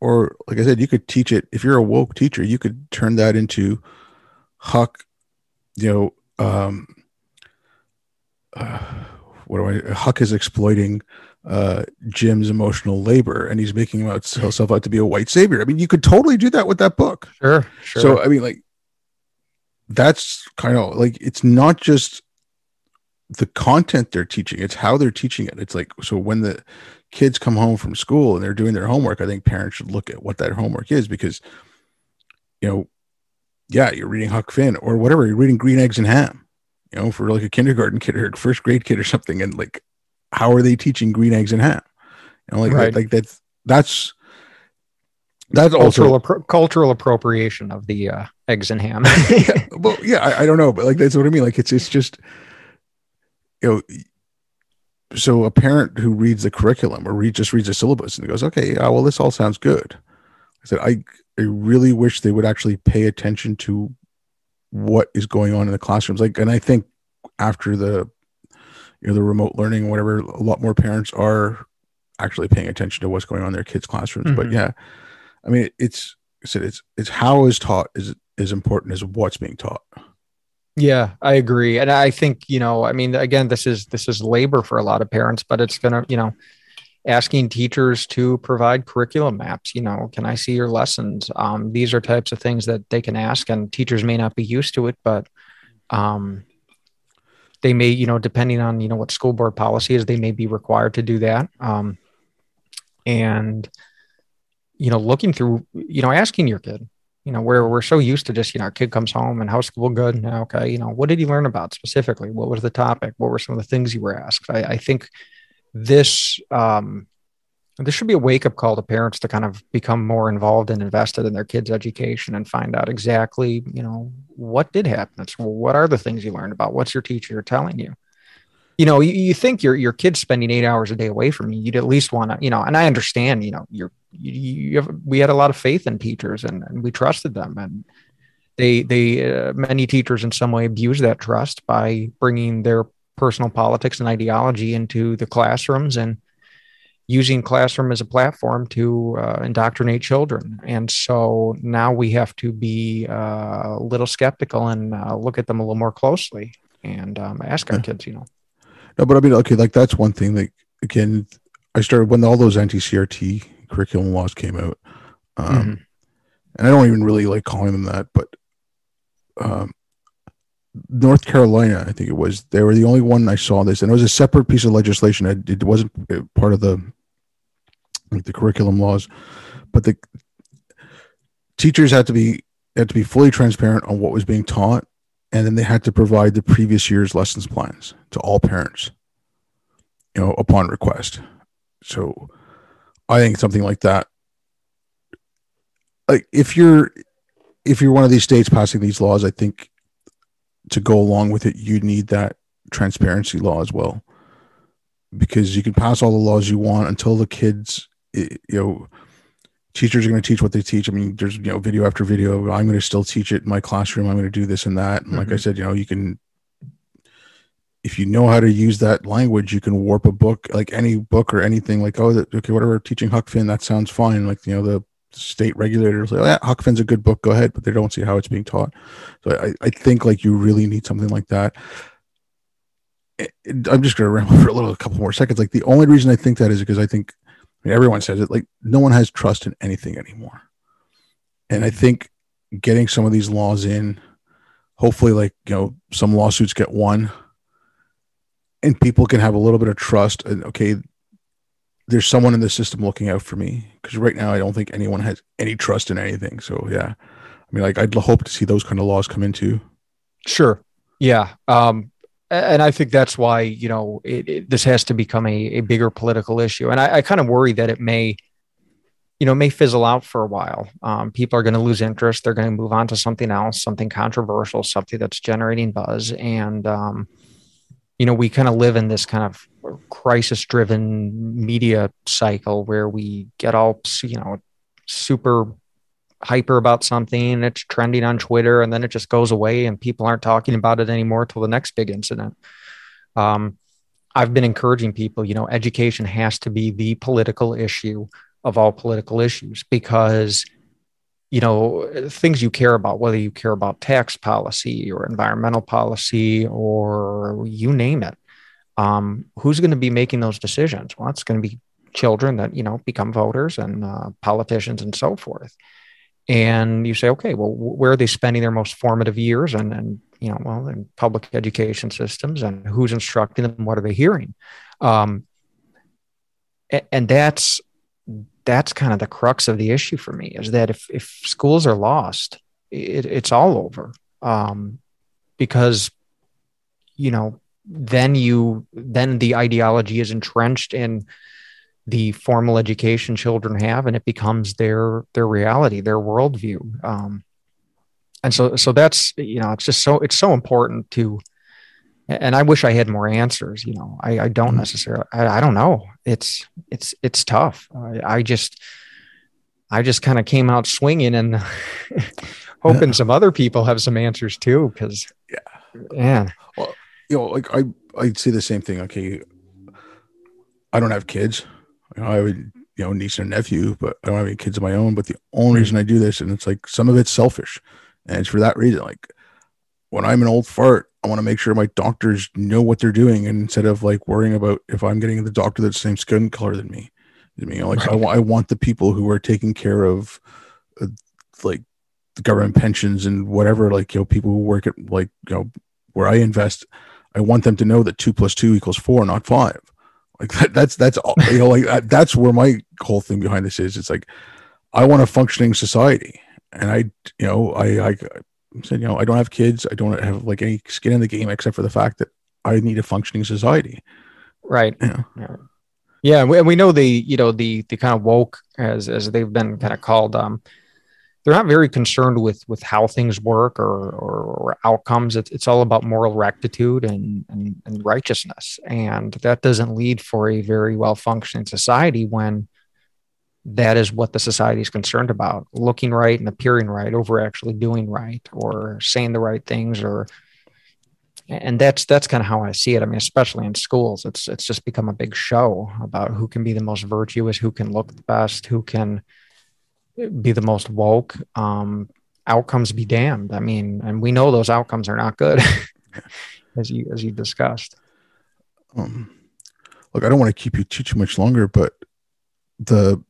Or like I said, you could teach it if you're a woke teacher, you could turn that into Huck, you know, um, uh, what do I? Huck is exploiting uh, Jim's emotional labor, and he's making himself out to be a white savior. I mean, you could totally do that with that book. Sure, sure. So, I mean, like, that's kind of like it's not just the content they're teaching; it's how they're teaching it. It's like so when the kids come home from school and they're doing their homework, I think parents should look at what that homework is because, you know, yeah, you're reading Huck Finn or whatever. You're reading Green Eggs and Ham, you know, for like a kindergarten kid or first grade kid or something. And like, how are they teaching Green Eggs and Ham? You know, like, right. like that's, that's, that's cultural also appro- cultural appropriation of the uh, eggs and ham. yeah, well, yeah, I, I, don't know, but like that's what I mean. Like it's it's just you know. So a parent who reads the curriculum or read just reads the syllabus and goes, "Okay, yeah, well, this all sounds good." I said, "I I really wish they would actually pay attention to what is going on in the classrooms. Like, and I think after the you know the remote learning, whatever, a lot more parents are actually paying attention to what's going on in their kids' classrooms. Mm-hmm. But yeah, I mean, it's I said it's it's how is taught is as important as what's being taught. Yeah, I agree, and I think you know, I mean, again, this is this is labor for a lot of parents, but it's gonna, you know, asking teachers to provide curriculum maps you know can i see your lessons? Um, these are types of things that they can ask and teachers may not be used to it but um, they may you know depending on you know what school board policy is they may be required to do that. Um, and you know looking through you know asking your kid you know where we're so used to just you know our kid comes home and how's school good? Okay you know what did he learn about specifically? What was the topic? What were some of the things you were asked? I, I think this um, this should be a wake up call to parents to kind of become more involved and invested in their kids' education and find out exactly, you know, what did happen. It's, what are the things you learned about? What's your teacher telling you? You know, you, you think your your kid's spending eight hours a day away from you. You'd at least want to, you know, and I understand, you know, you're you, you have, we had a lot of faith in teachers and, and we trusted them and they they uh, many teachers in some way abuse that trust by bringing their personal politics and ideology into the classrooms and using classroom as a platform to uh, indoctrinate children and so now we have to be uh, a little skeptical and uh, look at them a little more closely and um, ask our yeah. kids you know no but i mean okay like that's one thing like again i started when all those anti-crt curriculum laws came out um, mm-hmm. and i don't even really like calling them that but um, North Carolina, I think it was. They were the only one I saw this, and it was a separate piece of legislation. It, wasn't uh, part of the like the curriculum laws, but the teachers had to be had to be fully transparent on what was being taught, and then they had to provide the previous year's lessons plans to all parents, you know, upon request. So, I think something like that, like if you're if you're one of these states passing these laws, I think to go along with it, you need that transparency law as well, because you can pass all the laws you want until the kids, you know, teachers are going to teach what they teach. I mean, there's you know video after video. I'm going to still teach it in my classroom. I'm going to do this and that. And mm-hmm. like I mm-hmm. said, you know, you can if you know how to use that language, you can warp a book like any book or anything. Like oh, okay, whatever teaching Huck Finn, that sounds fine. Like you know the state regulators like, yeah, Huck Finn's a good book. Go ahead, but they don't see how it's being taught. So I, I think like you really need something like that. I'm just going to ramble for a little, a couple more seconds. Like the only reason I think that is because I think I mean, everyone says it. Like no one has trust in anything anymore, and I think getting some of these laws in, hopefully, like you know, some lawsuits get won, and people can have a little bit of trust. And okay, there's someone in the system looking out for me because right now I don't think anyone has any trust in anything. So yeah, I mean, like I'd hope to see those kind of laws come into. Sure. Yeah. Um, and I think that's why you know it, it, this has to become a, a bigger political issue. And I, I, kind of worry that it may, you know, may fizzle out for a while. Um, people are going to lose interest. They're going to move on to something else, something controversial, something that's generating buzz. And um, you know, we kind of live in this kind of crisis-driven media cycle where we get all you know super hyper about something, it's trending on Twitter, and then it just goes away, and people aren't talking about it anymore till the next big incident. Um, I've been encouraging people, you know, education has to be the political issue of all political issues because, you know, things you care about, whether you care about tax policy or environmental policy or you name it, um, who's going to be making those decisions? Well, it's going to be children that, you know, become voters and uh, politicians and so forth. And you say okay well where are they spending their most formative years? And and you know well in public education systems and who's instructing them what are they hearing? Um, and that's that's kind of the crux of the issue for me is that if if schools are lost it, it's all over. Um, because you know then you then the ideology is entrenched in the formal education children have and it becomes their their reality their worldview. Um, and so so that's you know it's just so it's so important to and i wish i had more answers you know i, I don't mm-hmm. necessarily I, I, don't know it's it's it's tough i, I just i just kind of came out swinging and hoping yeah. some other people have some answers too because yeah man well you know like i i'd say the same thing okay i don't have kids you know, I would, you know, niece and nephew, but I don't have any kids of my own. But the only reason I do this, and it's like some of it's selfish, and it's for that reason. Like when I'm an old fart, I want to make sure my doctors know what they're doing, and instead of like worrying about if I'm getting the doctor that's the same skin color than me. I mean, like right. I, want, I want the people who are taking care of, uh, like the government pensions and whatever, like you know, people who work at like you know where I invest. I want them to know that two plus two equals four, not five. Like that, that's that's all, you know like that's where my whole thing behind this is. It's like I want a functioning society, and I you know I I said you know I don't have kids. I don't have like any skin in the game except for the fact that I need a functioning society. Right. Yeah. Yeah. yeah and, we, and we know the you know the the kind of woke as as they've been kind of called um they're not very concerned with with how things work or or, or outcomes. It's, it's all about moral rectitude and, and, and righteousness, and that doesn't lead for a very well functioning society when that is what the society is concerned about: looking right and appearing right over actually doing right or saying the right things or and that's that's kind of how I see it. I mean, especially in schools, it's it's just become a big show about who can be the most virtuous, who can look the best, who can be the most woke. Um, outcomes be damned. I mean and we know those outcomes are not good as you as you discussed. Um look i don't want to keep you too too much longer but the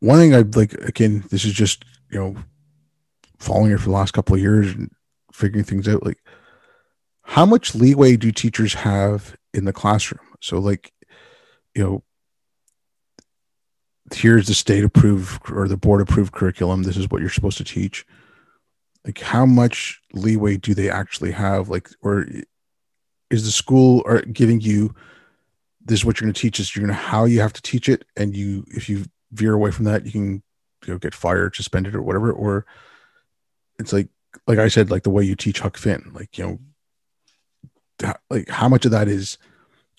one thing i'd like again this is just you know following it for the last couple of years and figuring things out like how much leeway do teachers have in the classroom so like you know here's the state approved or the board approved curriculum. This is what you're supposed to teach. Like, how much leeway do they actually have? Like, or is the school are giving you this is what you're going to teach us? You're going to how you have to teach it, and you if you veer away from that, you can get fired, suspended, or whatever. Or it's like like I said, like the way you teach Huck Finn, like you know, like how much of that is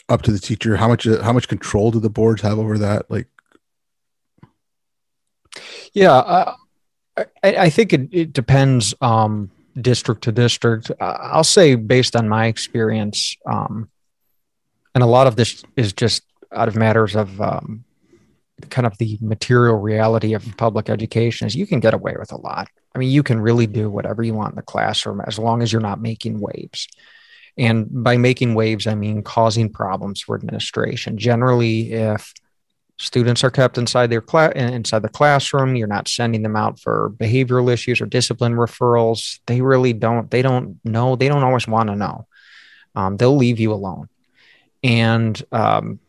up to the teacher? How much how much control do the boards have over that? Like, yeah, I, I think it, it depends um, district to district. I'll say based on my experience, um, and a lot of this is just out of matters of um, kind of the material reality of public education is you can get away with a lot. I mean, you can really do whatever you want in the classroom as long as you're not making waves. And by making waves, I mean causing problems for administration. Generally, if students are kept inside their class inside the classroom, you're not sending them out for behavioral issues or discipline referrals. They really don't. They don't know. They don't always want to know. Um, they'll leave you alone. And um,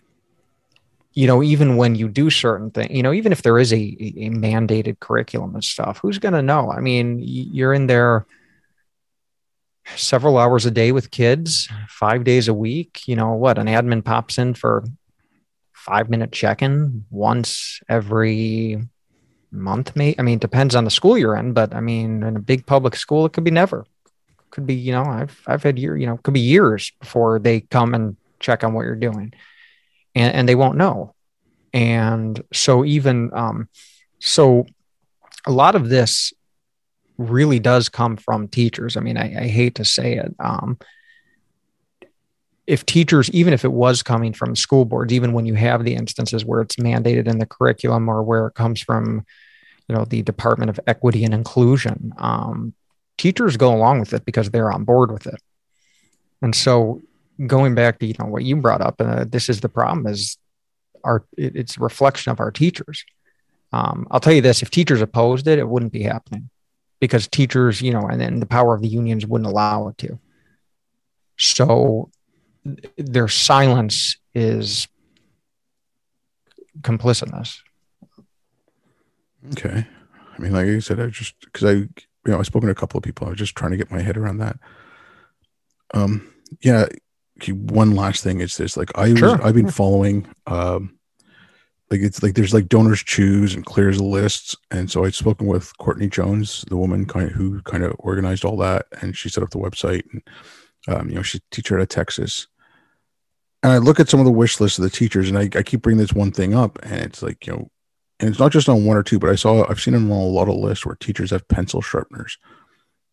you know, even when you do certain things, you know, even if there is a, a mandated curriculum and stuff, who's going to know? I mean, you're in there several hours a day with kids, five days a week. You know, what an admin pops in for five minute check in once every month, maybe. I mean, depends on the school you're in, but I mean, in a big public school, it could be never. Could be, you know, I've I've had year, you know, could be years before they come and check on what you're doing and, and they won't know. And so even um, so a lot of this really does come from teachers. I mean, I, I hate to say it. Um, if teachers, even if it was coming from school boards, even when you have the instances where it's mandated in the curriculum or where it comes from, you know, the Department of Equity and Inclusion, um, teachers go along with it because they're on board with it. And so going back to you know what you brought up, uh, this is the problem: is our it, it's a reflection of our teachers. Um, I'll tell you this: if teachers opposed it, it wouldn't be happening because teachers, you know, and then the power of the unions wouldn't allow it to. So their silence is complicitness. Okay. I mean, like I said, I just because I, you know, I've spoken to a couple of people. I was just trying to get my head around that. Um, yeah, one last thing is this like i sure. was, i've been following um like it's like there's like DonorsChoose and clears the lists. And so i'd spoken with courtney jones the woman kind of who kind of organized all that. And she set up the website and um, you know she's teacher out of texas. And i look at some of the wish lists of the teachers and I, I keep bringing this one thing up. And it's like you know and it's not just on one or two but i saw i've seen them on a lot of lists where teachers have pencil sharpeners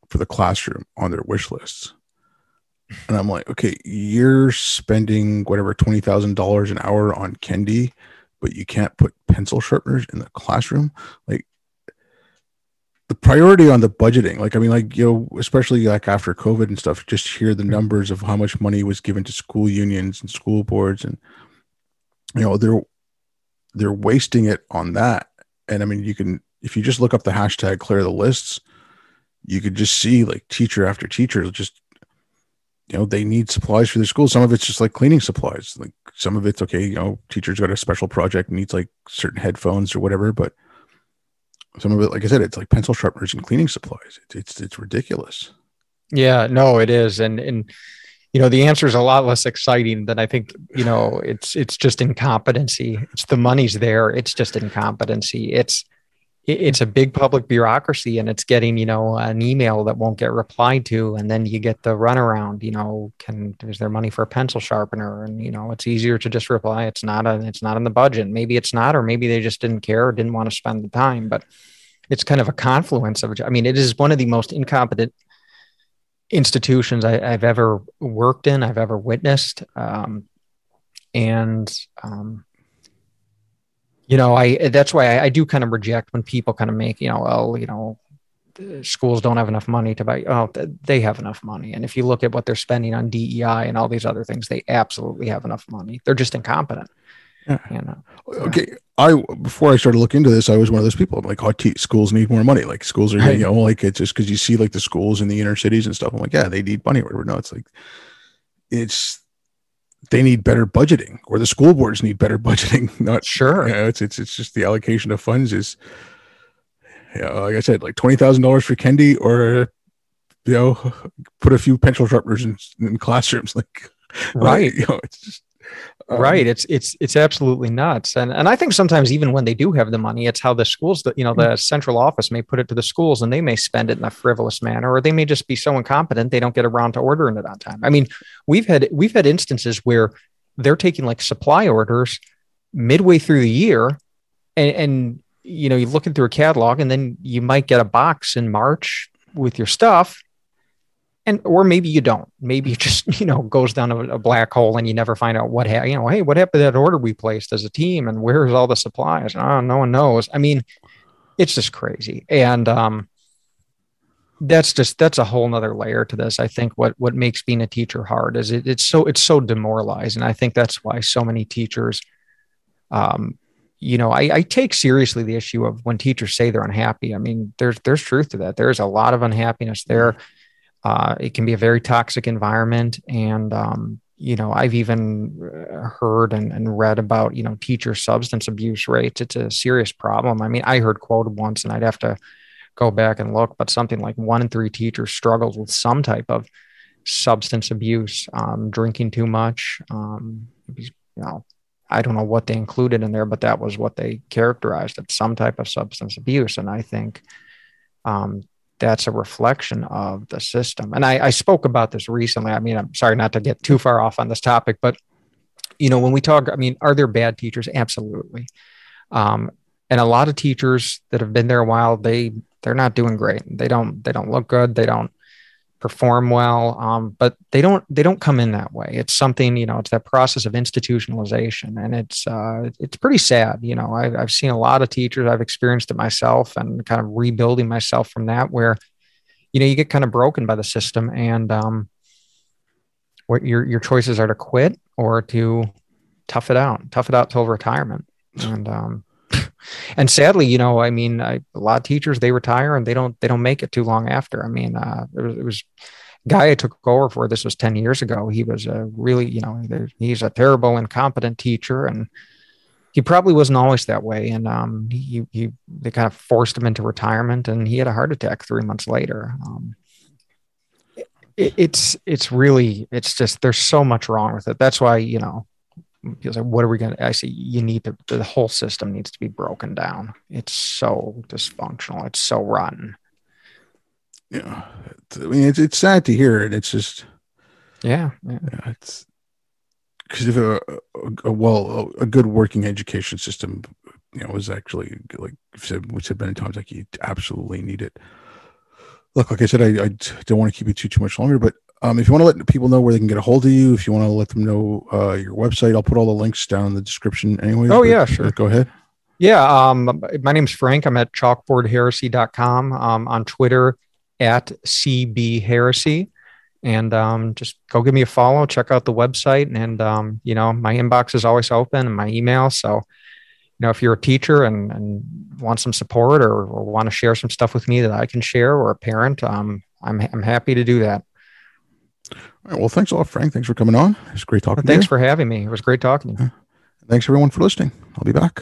for the classroom on their wish lists and I'm like, okay, you're spending whatever twenty thousand dollars an hour on Kendi, but you can't put pencil sharpeners in the classroom. Like the priority on the budgeting, like I mean, like you know, especially like after COVID and stuff, just hear the mm-hmm. numbers of how much money was given to school unions and school boards, and you know, they're they're wasting it on that. And I mean, you can if you just look up the hashtag clear the lists, you could just see like teacher after teacher just you know they need supplies for their school. Some of it's just like cleaning supplies. Like some of it's okay you know teachers got a special project needs like certain headphones or whatever but some of it like i said it's like pencil sharpeners and cleaning supplies. It's it's, it's ridiculous. Yeah no it is. And and you know the answer is a lot less exciting than i think you know it's it's just incompetency. It's the money's there. It's just incompetency. It's it's a big public bureaucracy and it's getting you know an email that won't get replied to and then you get the runaround you know can is there money for a pencil sharpener? And you know it's easier to just reply it's not a it's not in the budget. Maybe it's not or maybe they just didn't care or didn't want to spend the time but it's kind of a confluence of i mean it is one of the most incompetent institutions I, have ever worked in i've ever witnessed um, and um, you know, I that's why I, I do kind of reject when people kind of make, you know, well, you know, schools don't have enough money to buy. Oh, they have enough money. And if you look at what they're spending on DEI and all these other things, they absolutely have enough money. They're just incompetent. Yeah. You know? Okay. I before I started looking into this, I was one of those people. I'm like, oh, t- schools need more money. Like schools are, you know, like it's just because you see like the schools in the inner cities and stuff. I'm like, yeah, they need money. Whatever. No, it's like it's they need better budgeting or the school boards need better budgeting. Not sure. You know, it's, it's, it's just the allocation of funds is, yeah, like I said, like $20,000 for Kendi or, you know, put a few pencil sharpeners in, in classrooms. Like, right. you know, it's just, um, right. It's it's it's absolutely nuts. And and I think sometimes even when they do have the money, it's how the schools that you know the central office may put it to the schools and they may spend it in a frivolous manner, or they may just be so incompetent they don't get around to ordering it on time. I mean, we've had we've had instances where they're taking like supply orders midway through the year and, and you know, you're looking through a catalog and then you might get a box in March with your stuff and or maybe you don't. Maybe it just you know goes down a, a black hole and you never find out what happened you know hey what happened to that order we placed as a team and where's all the supplies? Oh no one knows. I mean it's just crazy. And um that's just that's a whole nother layer to this. I think what what makes being a teacher hard is it, it's so it's so demoralizing. I think that's why so many teachers um you know I, I take seriously the issue of when teachers say they're unhappy. I mean there's there's truth to that. There's a lot of unhappiness there uh, it can be a very toxic environment. And, um, you know, I've even uh, heard and, and, read about, you know, teacher substance abuse rates. It's a serious problem. I mean, I heard quoted once, and I'd have to go back and look, but something like one in three teachers struggles with some type of substance abuse, um, drinking too much. Um, you know, I don't know what they included in there, but that was what they characterized as some type of substance abuse. And I think um, that's a reflection of the system. And I, I, spoke about this recently. I mean, I'm sorry not to get too far off on this topic, but you know, when we talk, I mean, are there bad teachers? Absolutely. Um, and a lot of teachers that have been there a while, they they're not doing great. They don't they don't look good. They don't perform well. Um, but they don't they don't come in that way. It's something you know. It's that process of institutionalization, and it's uh, it's pretty sad. You know, I've, I've seen a lot of teachers. I've experienced it myself, and kind of rebuilding myself from that. Where you know you get kind of broken by the system, and um, what your your choices are to quit or to tough it out, tough it out till retirement, and um, and sadly, you know, I mean, I, a lot of teachers they retire and they don't they don't make it too long after. I mean, uh, it was, it was guy I took over for. This was ten years ago. He was a really, you know, he's a terrible, incompetent teacher, and he probably wasn't always that way. And um, he he they kind of forced him into retirement, and he had a heart attack three months later. Um, it, it's it's really it's just there's so much wrong with it. That's why you know he was like, what are we going to, I say, you need to, the whole system needs to be broken down. It's so dysfunctional. It's so rotten. Yeah. I mean, it's, it's sad to hear it. It's just, yeah. yeah. yeah it's because if a, a, a, well, a, a, good working education system, you know, was actually like said, we said many times, like you absolutely need it. Look, like I said, I, I don't want to keep you too, too much longer, but um, if you want to let people know where they can get a hold of you, if you want to let them know uh, your website, I'll put all the links down in the description anyway. Oh, yeah, sure. Go ahead. Yeah. Um, my name's Frank. I'm at chalkboardheresy.com, um, on Twitter at CB Heresy. And um, just go give me a follow, check out the website. And, um, you know, my inbox is always open and my email. So, you know, if you're a teacher and, and want some support or, or want to share some stuff with me that I can share or a parent, um, I'm, I'm happy to do that. Right, well, thanks a lot, Frank. Thanks for coming on. It's great talking well, Thanks for having me. It was great talking to you. Thanks, everyone, for listening. I'll be back.